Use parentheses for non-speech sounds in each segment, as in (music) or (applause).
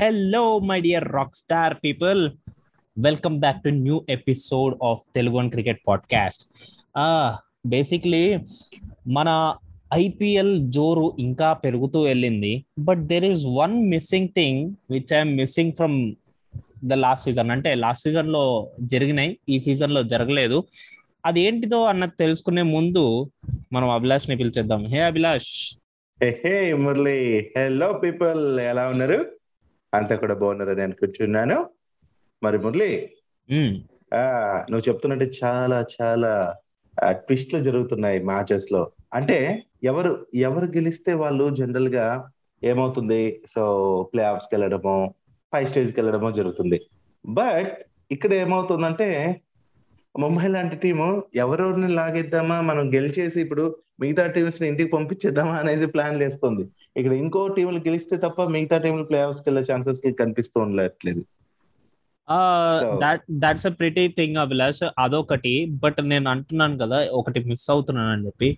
Hello my dear rock star people welcome back to new episode of Telugu and cricket podcast basically మన IPL జోరు ఇంకా పెరుగుతూ వెళ్ళింది. But there is one missing thing which I'm missing from the last season అంటే last సీజన్లో జరిగినాయి ఈ సీజన్లో జరగలేదు. అది ఏంటిదో అన్నది తెలుసుకునే ముందు మనం అభిలాష్ని పిలిచేద్దాం hey Abhilash hey Murali hello people ఎలా ఉన్నారు? అంతా కూడా బాగున్నారని అనుకుంటున్నాను మరి మురళి నువ్వు చెప్తున్నట్టు చాలా చాలా ట్విస్ట్లు జరుగుతున్నాయి మ్యాచెస్లో అంటే ఎవరు ఎవరు గెలిస్తే వాళ్ళు జనరల్గా ఏమవుతుంది? సో ప్లే ఆఫ్స్కి వెళ్ళడమో ఫైవ్ స్టేజ్కి వెళ్ళడమో జరుగుతుంది. బట్ ఇక్కడ ఏమవుతుందంటే ముంబై లాంటి టీము ఎవరెవరిని లాగేద్దామా? మనం గెలిచేసి ఇప్పుడు మిగతా టీమ్స్ని ఇంటికి పంపించేద్దామా అనేది ప్లాన్ వేస్తుంది ఇక్కడ ఇంకో టీములు గెలిస్తే తప్ప మిగతా టీములు ప్లే ఆఫ్స్కి వెళ్ళే ఛాన్సెస్ కనిపిస్తూ ఉండట్లేదు. That that's a pretty thing Abhilash అదొకటి. బట్ నేను అంటున్నాను కదా ఒకటి మిస్ అవుతున్నాను అని చెప్పి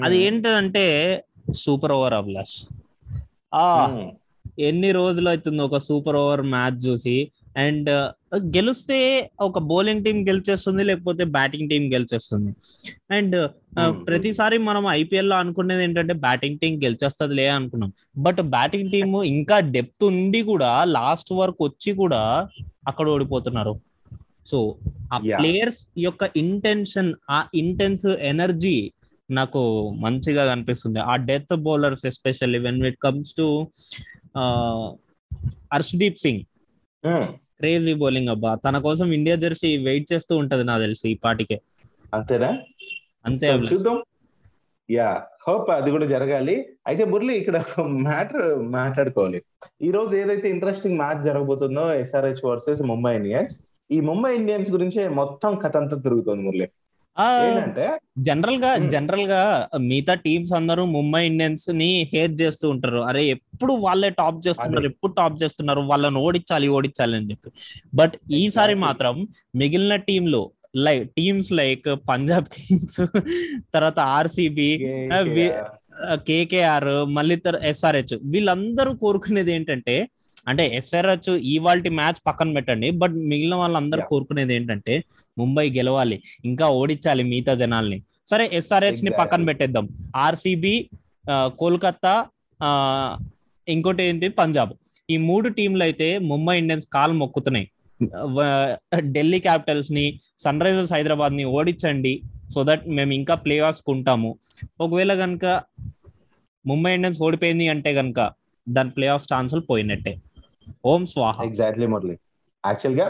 అది Hmm. ఏంటంటే సూపర్ ఓవర్ అభిలాష్ ఆ. ఎన్ని రోజులు అవుతుంది ఒక సూపర్ ఓవర్ మ్యాచ్ చూసి? అండ్ గెలిస్తే ఒక బౌలింగ్ టీం గెలిచేస్తుంది లేకపోతే బ్యాటింగ్ టీం గెలిచేస్తుంది అండ్ Hmm. ప్రతిసారి మనం ఐపీఎల్లో అనుకునేది ఏంటంటే బ్యాటింగ్ టీం గెలిచేస్తుందిలే అనుకున్నాం బట్ బ్యాటింగ్ టీం ఇంకా డెప్త్ ఉండి కూడా లాస్ట్ వరకు వచ్చి కూడా అక్కడ ఓడిపోతున్నారు సో ఆ. ప్లేయర్స్ యొక్క ఇంటెన్షన్ ఆ ఇంటెన్స్ ఎనర్జీ నాకు మంచిగా కనిపిస్తుంది ఆ death bowlers especially when it comes to Harshdeep Singh Hmm. Crazy bowling అబ్బా. తన కోసం ఇండియా జెర్సీ వెయిట్ చేస్తూ ఉంటది నాకు తెలిసి ఈ పాటికే. అంతేనా? అంతే. చూద్దాం. యా హోప్ అది కూడా జరగాలి. అయితే మురళి ఇక్కడ ఒక మ్యాటర్ మాట్లాడుకోవాలి. ఈ రోజు ఏదైతే ఇంట్రెస్టింగ్ మ్యాచ్ జరగబోతుందో ఎస్ఆర్హెచ్ వర్సెస్ ముంబై ఇండియన్స్ ఈ ముంబై ఇండియన్స్ గురించే మొత్తం కథ అంతా తిరుగుతుంది మురళి. జనరల్గా. జనరల్గా మిగతా టీమ్స్ అందరూ ముంబై ఇండియన్స్ని హేట్ చేస్తూ ఉంటారు అరే ఎప్పుడు వాళ్ళే టాప్ చేస్తున్నారు. ఎప్పుడు టాప్ చేస్తున్నారు వాళ్ళని ఓడించాలి ఓడించాలి అని చెప్పి బట్ ఈసారి. మాత్రం మిగిలిన టీంలో like teams like Punjab Kings తర్వాత ఆర్సీబీ కేకేఆర్ మళ్ళీ ఎస్ఆర్హెచ్ వీళ్ళందరూ కోరుకునేది ఏంటంటే అంటే ఎస్ఆర్హెచ్ ఇవాళ మ్యాచ్ పక్కన పెట్టండి బట్ మిగిలిన వాళ్ళందరూ. కోరుకునేది ఏంటంటే ముంబై గెలవాలి ఇంకా ఓడించాలి మిగతా జనాల్ని. సరే ఎస్ఆర్హెచ్ని. పక్కన పెట్టేద్దాం. ఆర్సీబీ కోల్కతా ఆ, ఇంకోటి ఏంటి? పంజాబ్. ఈ మూడు టీంలు అయితే ముంబై ఇండియన్స్ కాలు మొక్కుతున్నాయి. ఢిల్లీ క్యాపిటల్స్ని సన్ రైజర్స్ హైదరాబాద్ని ఓడించండి సో దట్ మేము ఇంకా ప్లే ఆఫ్స్ ఉంటాము. ఒకవేళ కనుక ముంబై ఇండియన్స్ ఓడిపోయింది అంటే కనుక దాని ప్లే ఆఫ్ ఛాన్సులు పోయినట్టే. ఓం స్వాహ. ఎగ్జాక్ట్లీ మురళి. యాక్చువల్గా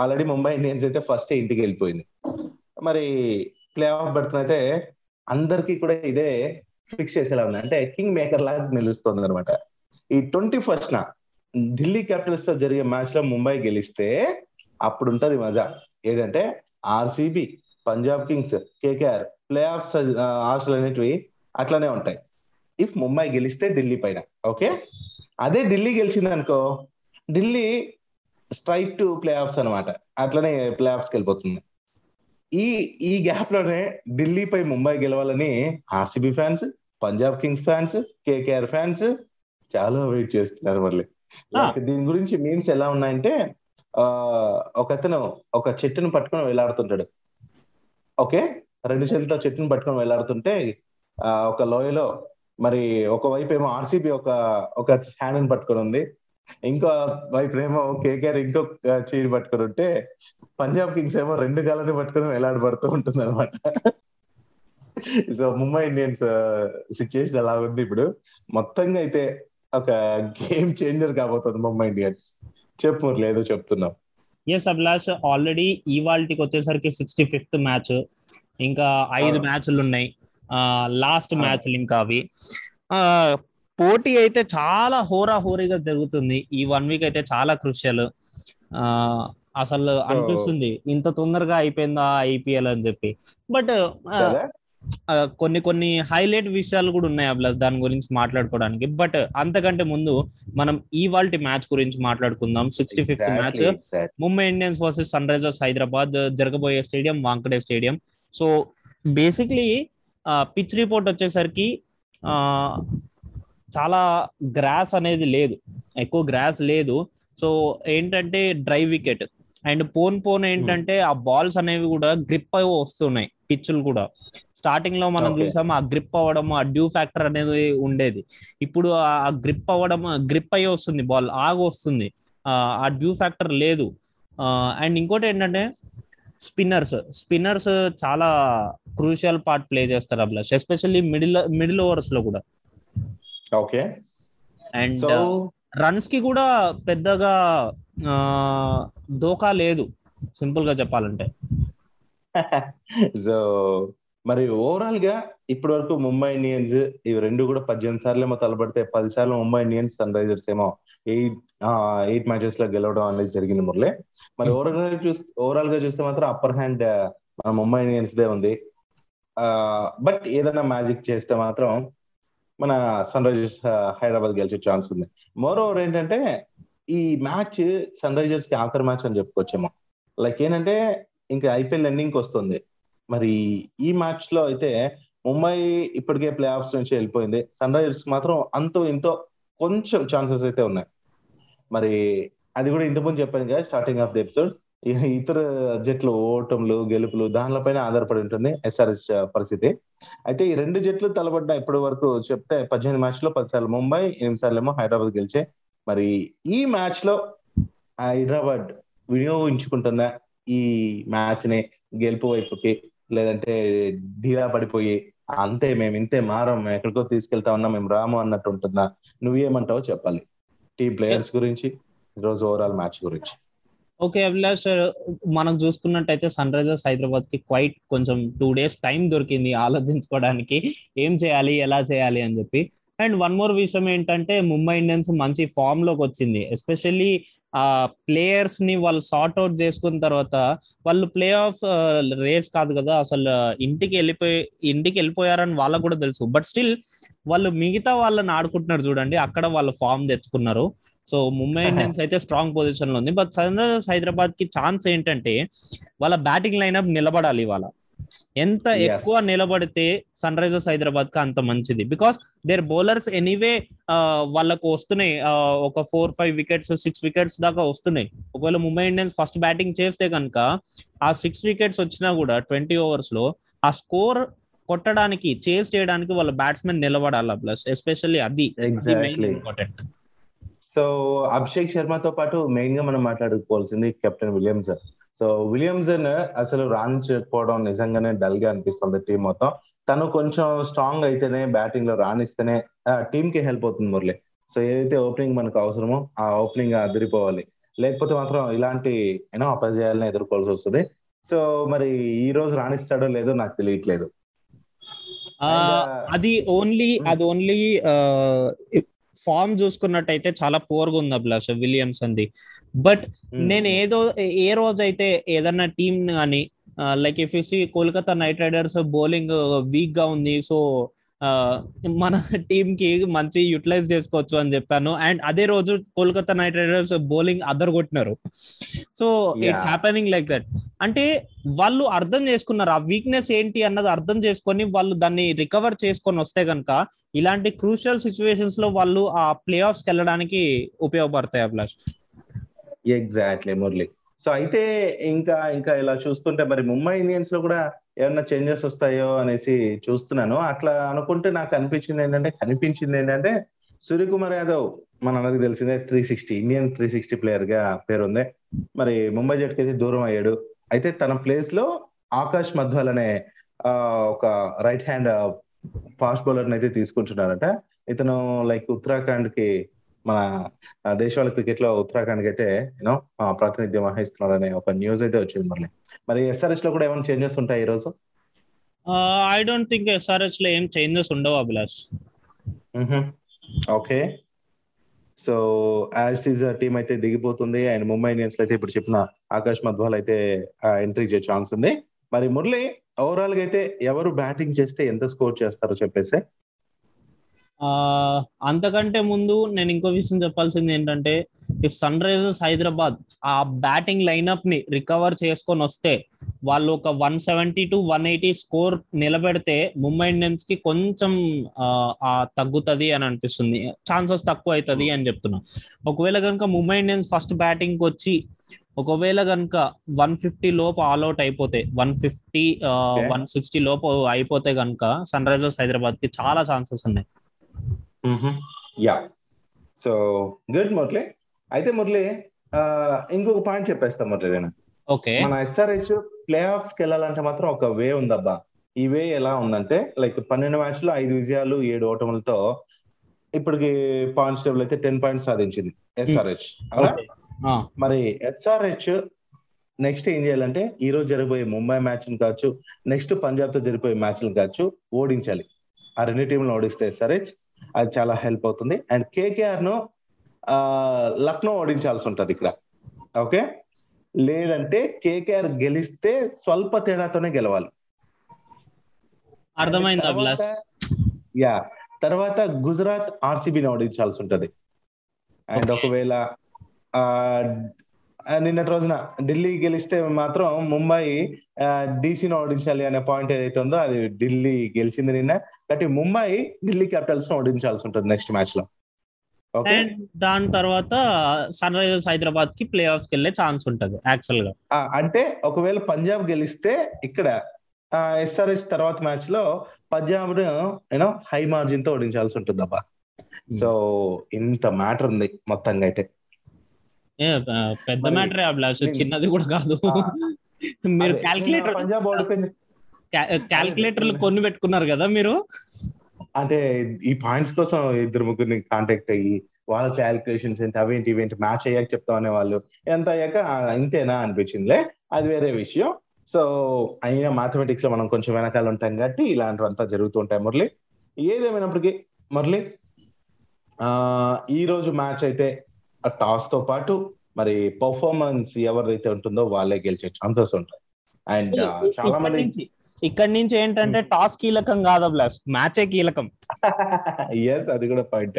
ఆల్రెడీ ముంబై ఇండియన్స్ అయితే ఫస్ట్ ఇంటికి వెళ్ళిపోయింది. మరి ప్లే ఆఫ్ బర్త్ అయితే అందరికీ కూడా ఇదే ఫిక్స్ చేసేలా ఉంది. అంటే కింగ్ మేకర్ లాగా నిలుస్తుంది అనమాట ఈ ట్వంటీ ఫస్ట్ నా ఢిల్లీ క్యాపిటల్స్తో జరిగే మ్యాచ్లో ముంబై గెలిస్తే అప్పుడు ఉంటది మజా ఏంటంటే RCB Punjab Kings KKR play off ఆశలు అనేటివి అట్లానే ఉంటాయి. ఇఫ్ ముంబై గెలిస్తే ఢిల్లీ పైన ఓకే అదే ఢిల్లీ గెలిచింది అనుకో Delhi straight to play offs అనమాట అట్లనే ప్లే ఆఫ్స్కి వెళ్ళిపోతుంది. ఈ ఈ గ్యాప్లోనే ఢిల్లీపై ముంబై గెలవాలని RCB fans Punjab kings fans KKR fans చాలా వెయిట్ చేస్తున్నారు మళ్ళీ. దీని గురించి మీమ్స్ ఎలా ఉన్నాయంటే ఆ ఒకతను ఒక చెట్టును పట్టుకొని వేలాడుతుంటాడు. ఓకే? రెండు చేతులతో చెట్టును పట్టుకొని వేలాడుతుంటే ఆ ఒక లోయలో మరి ఒక వైపు ఏమో ఆర్సీబీ ఒక ఒక హ్యాండ్ పట్టుకొని ఉంది. ఇంకో వైపు ఏమో కేకేఆర్ ఇంకో చేయి పట్టుకొని ఉంటే పంజాబ్ కింగ్స్ ఏమో రెండు గాలని పట్టుకొని వేలాడబడుతూ ఉంటుంది అనమాట సో ముంబై ఇండియన్స్ సిచ్యుయేషన్ ఎలా ఉంది ఇప్పుడు. మొత్తంగా అయితే ఒక గేమ్ చేంజర్ కాబోతుంది ముంబై ఇండియన్స్. చెప్పు ఏదో చెప్తున్నాం ఎస్ అభిలాష్ ఆల్రెడీ ఇవాళకి వచ్చేసరికి సిక్స్టీ ఫిఫ్త్ మ్యాచ్ ఇంకా ఐదు. మ్యాచ్లు ఉన్నాయి లాస్ట్. మ్యాచ్లు ఇంకా అవి. ఆ, పోటీ అయితే చాలా హోరా హోరీగా జరుగుతుంది. ఈ వన్ వీక్ అయితే చాలా క్రూషియల్ అసలు అనిపిస్తుంది. ఇంత తొందరగా అయిపోయిందా ఐపీఎల్ అని చెప్పి. బట్ కొన్ని కొన్ని హైలైట్ విషయాలు కూడా ఉన్నాయి అభిలాష్ దాని గురించి మాట్లాడుకోవడానికి. బట్ అంతకంటే ముందు మనం ఇవాల్టి మ్యాచ్ గురించి మాట్లాడుకుందాం. Sixty fifth match. Mumbai Indians versus Sunrisers Hyderabad జరగబోయే stadium Wankhede stadium. So basically pitch report వచ్చేసరికి ఆ, చాలా గ్రాస్ అనేది లేదు. ఎక్కువ గ్రాస్ లేదు. సో ఏంటంటే డ్రై వికెట్ అండ్ పోన్ పోన్ ఏంటంటే ఆ బాల్స్ అనేవి కూడా గ్రిప్ అయి వస్తున్నాయి పిచ్చులు కూడా. స్టార్టింగ్లో మనం. చూసాము ఆ గ్రిప్ అవ్వడం ఆ డ్యూ ఫ్యాక్టర్ అనేది ఉండేది. ఇప్పుడు ఆ గ్రిప్ అవ్వడం గ్రిప్ అయ్యి వస్తుంది బాల్ ఆగి వస్తుంది ఆ డ్యూ ఫ్యాక్టర్ లేదు. అండ్ ఇంకోటి ఏంటంటే స్పిన్నర్స్ స్పిన్నర్స్ చాలా క్రూషియల్ పార్ట్ ప్లే చేస్తారు అభిలాష్ ఎస్పెషల్లీ మిడిల్ మిడిల్ ఓవర్స్లో కూడా. ఓకే. అండ్ రన్స్కి కూడా పెద్దగా దోకా లేదు సింపుల్గా చెప్పాలంటే. (laughs) సో మరి ఓవరాల్గా ఇప్పటి వరకు ముంబై ఇండియన్స్ ఇవి రెండు కూడా పద్దెనిమిది సార్లు ఏమో తలబడితే పది సార్లు ముంబై ఇండియన్స్ సన్ రైజర్స్ ఏమో ఎయిట్ ఎయిట్ మ్యాచెస్లో గెలవడం అనేది జరిగింది మురళి. మరి. ఓవరాల్గా చూస్తే ఓవరాల్గా చూస్తే మాత్రం అప్పర్ హ్యాండ్ మన ముంబై ఇండియన్స్ దే ఉంది. బట్ ఏదైనా మ్యాజిక్ చేస్తే మాత్రం మన సన్ రైజర్స్ హైదరాబాద్ గెలిచే ఛాన్స్ ఉంది. మోర్ ఓవర్ ఏంటంటే ఈ మ్యాచ్ సన్ రైజర్స్కి ఆఖరి మ్యాచ్ అని చెప్పుకోవచ్చేమో. లైక్ ఏంటంటే ఇంకా ఐపీఎల్ ఎండింగ్ వస్తుంది. మరి ఈ మ్యాచ్లో అయితే ముంబై ఇప్పటికే ప్లే ఆఫ్స్ నుంచి వెళ్ళిపోయింది. సన్ రైజర్స్ మాత్రం అంతో ఇంతో కొంచెం ఛాన్సెస్ అయితే ఉన్నాయి. మరి అది కూడా ఇంతకుముందు చెప్పాను కదా స్టార్టింగ్ ఆఫ్ ది ఎపిసోడ్ ఇతర జట్లు ఓటములు గెలుపులు దానిపైన ఆధారపడి ఉంటుంది ఎస్ఆర్ఎస్ పరిస్థితి. అయితే ఈ రెండు జట్లు తలబడ్డ ఇప్పటి వరకు చెప్తే పద్దెనిమిది మ్యాచ్లో పది సార్లు ముంబై ఎనిమిది సార్లు ఏమో హైదరాబాద్ గెలిచే. మరి ఈ మ్యాచ్లో హైదరాబాద్ వినియోగించుకుంటుందా ఈ మ్యాచ్ని గెలుపు వైపుకి లేదంటే ఢీలా పడిపోయి అంతే మేము ఇంతే మారం ఎక్కడికో తీసుకెళ్తా ఉన్నా మేము రాము అన్నట్టు ఉంటుందా? నువ్వేమంటావో చెప్పాలి. టీమ్ ప్లేయర్స్ గురించి ఈరోజు ఓవరాల్ మ్యాచ్ గురించి. ఓకే అభిలాష్ మనం చూసుకున్నట్టయితే సన్ రైజర్స్ హైదరాబాద్కి క్వైట్ కొంచెం టూ డేస్ టైం దొరికింది ఆలోచించుకోవడానికి. ఏం చేయాలి ఎలా చేయాలి అని చెప్పి. అండ్ వన్ మోర్ విషయం ఏంటంటే ముంబై ఇండియన్స్ మంచి ఫామ్లోకి వచ్చింది. ఎస్పెషల్లీ ఆ ప్లేయర్స్ని వాళ్ళు సార్ట్ అవుట్ చేసుకున్న తర్వాత వాళ్ళు ప్లే ఆఫ్ రేస్ కాదు కదా అసలు ఇంటికి వెళ్ళిపోయి ఇంటికి వెళ్ళిపోయారని వాళ్ళకు కూడా తెలుసు. బట్ స్టిల్ వాళ్ళు మిగతా వాళ్ళని ఆడుకుంటున్నారు చూడండి. అక్కడ వాళ్ళు ఫామ్ తెచ్చుకున్నారు. సో ముంబై (laughs) ఇండియన్స్ అయితే స్ట్రాంగ్ పొజిషన్లో ఉంది. బట్ సన్ హైదరాబాద్కి ఛాన్స్ ఏంటంటే వాళ్ళ బ్యాటింగ్ లైనప్ నిలబడాలి ఇవాళ. ఎంత. ఎక్కువ నిలబడితే సన్ రైజర్స్ హైదరాబాద్కి అంత మంచిది. బికాస్ దేర్ బౌలర్స్ ఎనీవే వాళ్ళకు వస్తున్నాయి. ఒక four five wickets six wickets దాకా వస్తున్నాయి. ఒకవేళ ముంబై ఇండియన్స్ ఫస్ట్ బ్యాటింగ్ చేస్తే కనుక ఆ సిక్స్ వికెట్స్ వచ్చినా కూడా ట్వంటీ ఓవర్స్లో ఆ స్కోర్ కొట్టడానికి చేస్ చేయడానికి వాళ్ళ బ్యాట్స్మెన్ నిలబడాలి ప్లస్ ఎస్పెషల్లీ అది. ఇంపార్టెంట్ సో అభిషేక్ శర్మతో పాటు మెయిన్గా మనం మాట్లాడుకోవాల్సింది కెప్టెన్ విలియమ్సన్ సో విలియమ్సన్ అసలు రాణించకపోవడం నిజంగానే డల్గా అనిపిస్తుంది టీం మొత్తం. తను కొంచెం స్ట్రాంగ్ అయితేనే బ్యాటింగ్లో రాణిస్తేనే టీమ్కి హెల్ప్ అవుతుంది మురళి. సో ఏదైతే ఓపెనింగ్ మనకు అవసరమో ఆ ఓపెనింగ్ అదిరిపోవాలి. లేకపోతే మాత్రం ఇలాంటి ఏమో అపజయాలను ఎదుర్కోవాల్సి వస్తుంది. సో మరి ఈ రోజు రాణిస్తాడో లేదో నాకు తెలియట్లేదు. అది ఓన్లీ అది ఓన్లీ ఫామ్ చూసుకున్నట్టయితే చాలా పోర్గా ఉంది అభిలాష్ విలియమ్స్ అంది. బట్ నేను ఏదో ఏ రోజైతే ఏదన్నా టీం కానీ like if see Kolkata Knight Riders bowling వీక్గా ఉంది సో మన టీం కి మంచి యూటిలైజ్ చేసుకోవచ్చు అని చెప్పాను. అండ్ అదే రోజు కోల్కతా నైట్ రైడర్స్ బౌలింగ్ అద్దరు కొట్టినారు so it's. Happening like that. అంటే వాళ్ళు అర్థం చేసుకున్నారు. ఆ వీక్నెస్ ఏంటి అన్నది అర్థం చేసుకొని వాళ్ళు దాన్ని రికవర్ చేసుకొని వస్తే కనుక ఇలాంటి క్రూషియల్ సిచ్యువేషన్స్లో వాళ్ళు ఆ ప్లే ఆఫ్స్ వెళ్ళడానికి ఉపయోగపడతాయి అభిలాష్. ఎగ్జాక్ట్లీ మురళి. సో అయితే ఇంకా ఇంకా ఇలా చూస్తుంటే మరి ముంబై ఇండియన్స్లో కూడా ఏమన్నా చేంజెస్ వస్తాయో అనేసి చూస్తున్నాను. అట్లా అనుకుంటే నాకు అనిపించింది ఏంటంటే కనిపించింది ఏంటంటే సూర్యకుమార్ యాదవ్ మనందరికి తెలిసిందే three sixty Indian three sixty ప్లేయర్గా పేరుంది. మరి ముంబై జట్టుకి అయితే దూరం అయ్యాడు. అయితే తన ప్లేస్లో ఆకాష్ మధ్వాల్ అనే ఆ, ఒక రైట్ హ్యాండ్ ఫాస్ట్ బౌలర్ అయితే తీసుకుంటున్నారట. ఇతను లైక్ ఉత్తరాఖండ్కి మన ఆ, దేశవాళీ క్రికెట్లో ఉత్తరాఖండ్కి అయితే యూనో ప్రాతినిధ్యం వహిస్తున్నారనే ఒక న్యూస్ అయితే వచ్చింది మరి మరి ఎస్ఆర్ఎస్లో కూడా ఏమైనా చేంజెస్ ఉంటాయి ఈ రోజు? ఐ డోంట్ థింక్ ఎస్ఆర్హెచ్లో ఏం చేంజెస్ ఉండవు Abhilash. Okay. So as tease team అయితే దిగిపోతుంది. అండ్ ముంబై ఇండియన్స్లో అయితే ఇప్పుడు చెప్పిన ఆకాష్ మధ్వాల్ అయితే ఎంట్రీ ఇచ్చే ఛాన్స్ ఉంది. మరి మురళి ఓవరాల్గా అయితే ఎవరు బ్యాటింగ్ చేస్తే ఎంత స్కోర్ చేస్తారో చెప్పేసి. అంతకంటే ముందు నేను ఇంకో విషయం చెప్పాల్సింది ఏంటంటే ఈ సన్ రైజర్స్ హైదరాబాద్ ఆ బ్యాటింగ్ లైనప్ని రికవర్ చేసుకొని వస్తే వాళ్ళు ఒక one seventy to one eighty score నిలబెడితే ముంబై ఇండియన్స్కి కొంచెం తగ్గుతుంది అని అనిపిస్తుంది. ఛాన్సెస్ తక్కువ అవుతుంది అని చెప్తున్నా. ఒకవేళ కనుక ముంబై ఇండియన్స్ ఫస్ట్ బ్యాటింగ్ వచ్చి ఒకవేళ కనుక వన్ ఫిఫ్టీ లోపు ఆల్అౌట్ అయిపోతే వన్ ఫిఫ్టీ వన్ సిక్స్టీ లోపు అయిపోతే కనుక సన్ రైజర్స్ హైదరాబాద్కి చాలా ఛాన్సెస్ ఉన్నాయి. యా సో గుడ్ మురళి అయితే మురళి ఇంకొక పాయింట్ చెప్పేస్తా మురళి నేను. ఓకే మన ఎస్ఆర్హెచ్ ప్లే ఆఫ్స్కి వెళ్ళాలంటే మాత్రం ఒక వే ఉందబ్బా. ఈ వే ఎలా ఉందంటే లైక్ పన్నెండు మ్యాచ్లో ఐదు విజయాలు ఏడు ఓటములతో ఇప్పటికి పాయింట్స్ టేబుల్ అయితే టెన్ పాయింట్స్ సాధించింది ఎస్ఆర్హెచ్ మరి ఎస్ఆర్హెచ్ నెక్స్ట్ ఏం చేయాలంటే ఈ రోజు జరిగిపోయే ముంబై మ్యాచ్ కావచ్చు నెక్స్ట్ పంజాబ్తో జరిగిపోయే మ్యాచ్లు కావచ్చు ఓడించాలి. ఆ రెండు టీంలు ఓడిస్తే ఎస్ఆర్హెచ్ అది చాలా హెల్ప్ అవుతుంది. అండ్ కేకేఆర్ను లక్నో ఓడించాల్సి ఉంటది ఇక్కడ. ఓకే లేదంటే కేకేఆర్ గెలిస్తే స్వల్ప తేడాతోనే గెలవాలి. అర్థమైంది యా తర్వాత గుజరాత్ ఆర్సీబీని ఓడించాల్సి ఉంటది. అండ్ ఒకవేళ నిన్నటి రోజున ఢిల్లీ గెలిస్తే మాత్రం ముంబై డీసీని ఓడించాలి అనే పాయింట్ ఏదైతే ఉందో అది ఢిల్లీ గెలిచింది నిన్న. కాబట్టి ముంబై ఢిల్లీ క్యాపిటల్స్ ఓడించాల్సి ఉంటుంది నెక్స్ట్ మ్యాచ్లో దాని తర్వాత సన్ రైజర్స్ హైదరాబాద్కి ప్లే ఆఫ్స్ వెళ్ళే ఛాన్స్ ఉంటది యాక్చువల్గా అంటే ఒకవేళ పంజాబ్ గెలిస్తే ఇక్కడ ఎస్ఆర్హెచ్ తర్వాత మ్యాచ్లో పంజాబ్ యూనో హై మార్జిన్తో ఓడించాల్సి ఉంటుంది అబ్బా సో ఇంత మ్యాటర్ ఉంది మొత్తంగా అయితే. పెద్ద మ్యాటర్ అభిలాష్ చిన్నది కూడా కాదు. మీరు క్యాల్కులేటర్ పంజాబ్ ఓడిపోయింది క్యాల్కులేటర్లు కొన్ని పెట్టుకున్నారు కదా మీరు? అంటే ఈ పాయింట్స్ కోసం ఇద్దరు ముగ్గురిని కాంటాక్ట్ అయ్యి వాళ్ళ క్యాలిక్యులేషన్స్ ఏంటి అవేంటి ఇవేంటి మ్యాచ్ అయ్యాక చెప్తామనే వాళ్ళు ఎంత అయ్యాక ఇంతేనా అనిపించిందిలే? అది వేరే విషయం. సో అయినా మ్యాథమెటిక్స్లో మనం కొంచెం వెనకాల ఉంటాం కాబట్టి ఇలాంటివంతా జరుగుతూ ఉంటాయి మురళి. ఏదేమైనప్పటికీ మురళి ఈ రోజు మ్యాచ్ అయితే టాస్తో పాటు మరి పర్ఫార్మెన్స్ ఎవరిదైతే ఉంటుందో వాళ్ళే గెలిచే ఛాన్సెస్ ఉంటాయి. అండ్ చాలా మంది ఇక్కడ నుంచి ఏంటంటే టాస్ కీలకం కాదు బ్లాస్ మ్యాచే కీలకం. (laughs) ఎస్ అది కూడా పాయింట్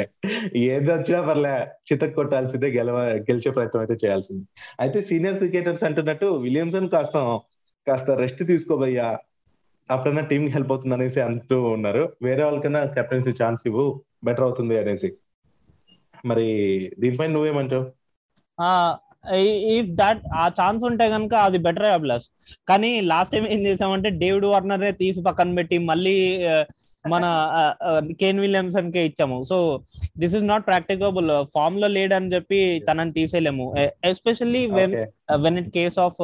ఏది వచ్చినా పర్లే చితక్ కొట్టాల్సిందే గెలవ గెలిచే ప్రయత్నం అయితే చేయాల్సింది. అయితే సీనియర్ క్రికెటర్స్ అంటున్నట్టు విలియమ్సన్ కాస్త కాస్త రెస్ట్ తీసుకోబయ్యా. అప్పుడన్నా కి హెల్ప్ అవుతుంది అనేసి అంటూ ఉన్నారు. వేరే వాళ్ళకన్నా కెప్టెన్సీ ఛాన్స్ ఇవ్వు బెటర్ అవుతుంది అనేసి. మరి దీనిపై నువ్వేమంటావు? ఇఫ్ దట్ ఆ ఛాన్స్ ఉంటే కనుక అది బెటర్ అభిలాష్. కానీ లాస్ట్ టైం ఏం చేసామంటే డేవిడ్ వార్నర్ తీసి పక్కన పెట్టి మళ్ళీ మన కేన్ విలియమ్సన్ కే ఇచ్చాము. So this is not practicable ఫామ్లో లేడని చెప్పి తనని తీసేయలేము. Especially when when it case of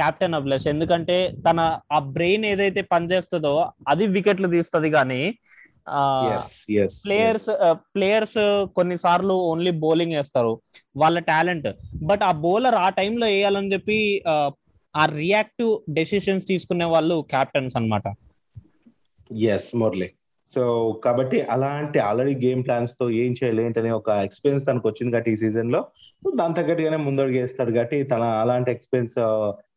captain Abhilash. ఎందుకంటే తన ఆ బ్రెయిన్ ఏదైతే పనిచేస్తుందో అది వికెట్లు తీస్తుంది కానీ ప్లేయర్స్ ప్లేయర్స్ కొన్నిసార్లు ఓన్లీ బౌలింగ్ వేస్తారు వాళ్ళ టాలెంట్ బట్ ఆ బౌలర్ ఆ టైంలో వేయాలని చెప్పి ఆ రియాక్టివ్ డెసిషన్స్ తీసుకునే వాళ్ళు క్యాప్టెన్స్ అనమాట ఎస్ మురళి సో కాబట్టి అలాంటి ఆల్రెడీ గేమ్ ప్లాన్స్తో ఏం చేయాలి ఏంటనే ఒక ఎక్స్పీరియన్స్ తనకు వచ్చింది కాబట్టి ఈ సీజన్లో. సో దాని తగ్గట్టుగానే ముందడుగు వేస్తాడు కాబట్టి తన అలాంటి ఎక్స్పీరియన్స్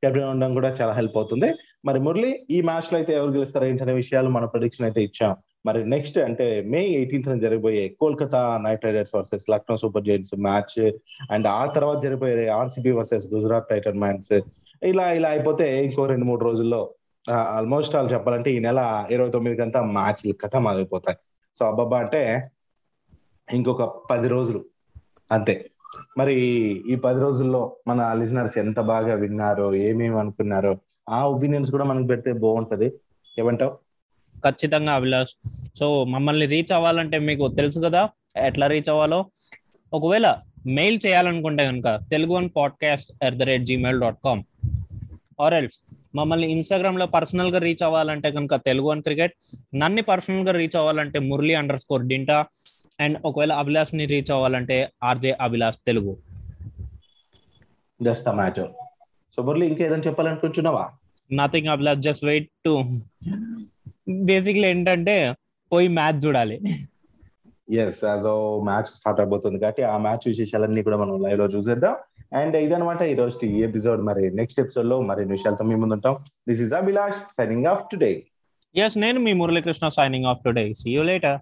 కెప్టెన్ ఉండడం కూడా చాలా హెల్ప్ అవుతుంది. మరి మురళి ఈ మ్యాచ్లో అయితే ఎవరు గెలుస్తారు ఏంటనే విషయాలు మన ప్రొడిక్షన్ అయితే ఇచ్చాం. మరి నెక్స్ట్ అంటే మే ఎయిటీన్త్ జరగబోయే Kolkata Knight Riders versus Lucknow super giants match and ఆ తర్వాత జరిగిపోయే RCB versus Gujarat Titan man's ఇలా ఇలా అయిపోతే ఇంకో రెండు మూడు రోజుల్లో ఆల్మోస్ట్ వాళ్ళు చెప్పాలంటే ఈ నెల ఇరవై తొమ్మిది అంతా మ్యాచ్లు కథ మారిపోతాయి సో అబ్బాబా అంటే ఇంకొక పది రోజులు అంతే. మరి ఈ పది రోజుల్లో మన లిజనర్స్ ఎంత బాగా విన్నారో ఏమేమి అనుకున్నారో ఆ ఒపీనియన్స్ కూడా మనకు పెడితే బాగుంటది. ఏమంటావు? ఖచ్చితంగా అభిలాష్. సో మమ్మల్ని రీచ్ అవ్వాలంటే మీకు తెలుసు కదా ఎట్లా రీచ్ అవ్వాలో. ఒకవేళ మెయిల్ చేయాలనుకుంటే కనుక Telugu one podcast at the rate Gmail dot com or else మమ్మల్ని ఇన్స్టాగ్రామ్లో పర్సనల్గా రీచ్ అవ్వాలంటే కనుక తెలుగు వన్ క్రికెట్. నన్ను పర్సనల్గా రీచ్ అవ్వాలంటే మురళి అండర్ స్కోర్ డింటా. అండ్ ఒకవేళ అభిలాష్ని రీచ్ అవ్వాలంటే RJ Abhilash Telugu. Just match so Murali ఇంకా ఏదైనా చెప్పాలనుకుంటున్నావా? Nothing Abhilash just wait to basically ఏంటంటే పోయి మ్యాచ్ చూడాలి. ఎస్ యాజ్ ఓ మ్యాచ్ స్టార్ట్ అవబోతుంది కాబట్టి ఆ మ్యాచ్ విశేషాలన్నీ కూడా మనం లైవ్లో చూసేద్దాం. అండ్ ఇదనమాట ఈ రోజు ఈ ఎపిసోడ్ మరి నెక్స్ట్ ఎపిసోడ్లో మరి విషయాలతో మీ ముందు ఉంటాం. This is Abhilash signing off today yes నేను మీ Muralikrishna signing off today see you later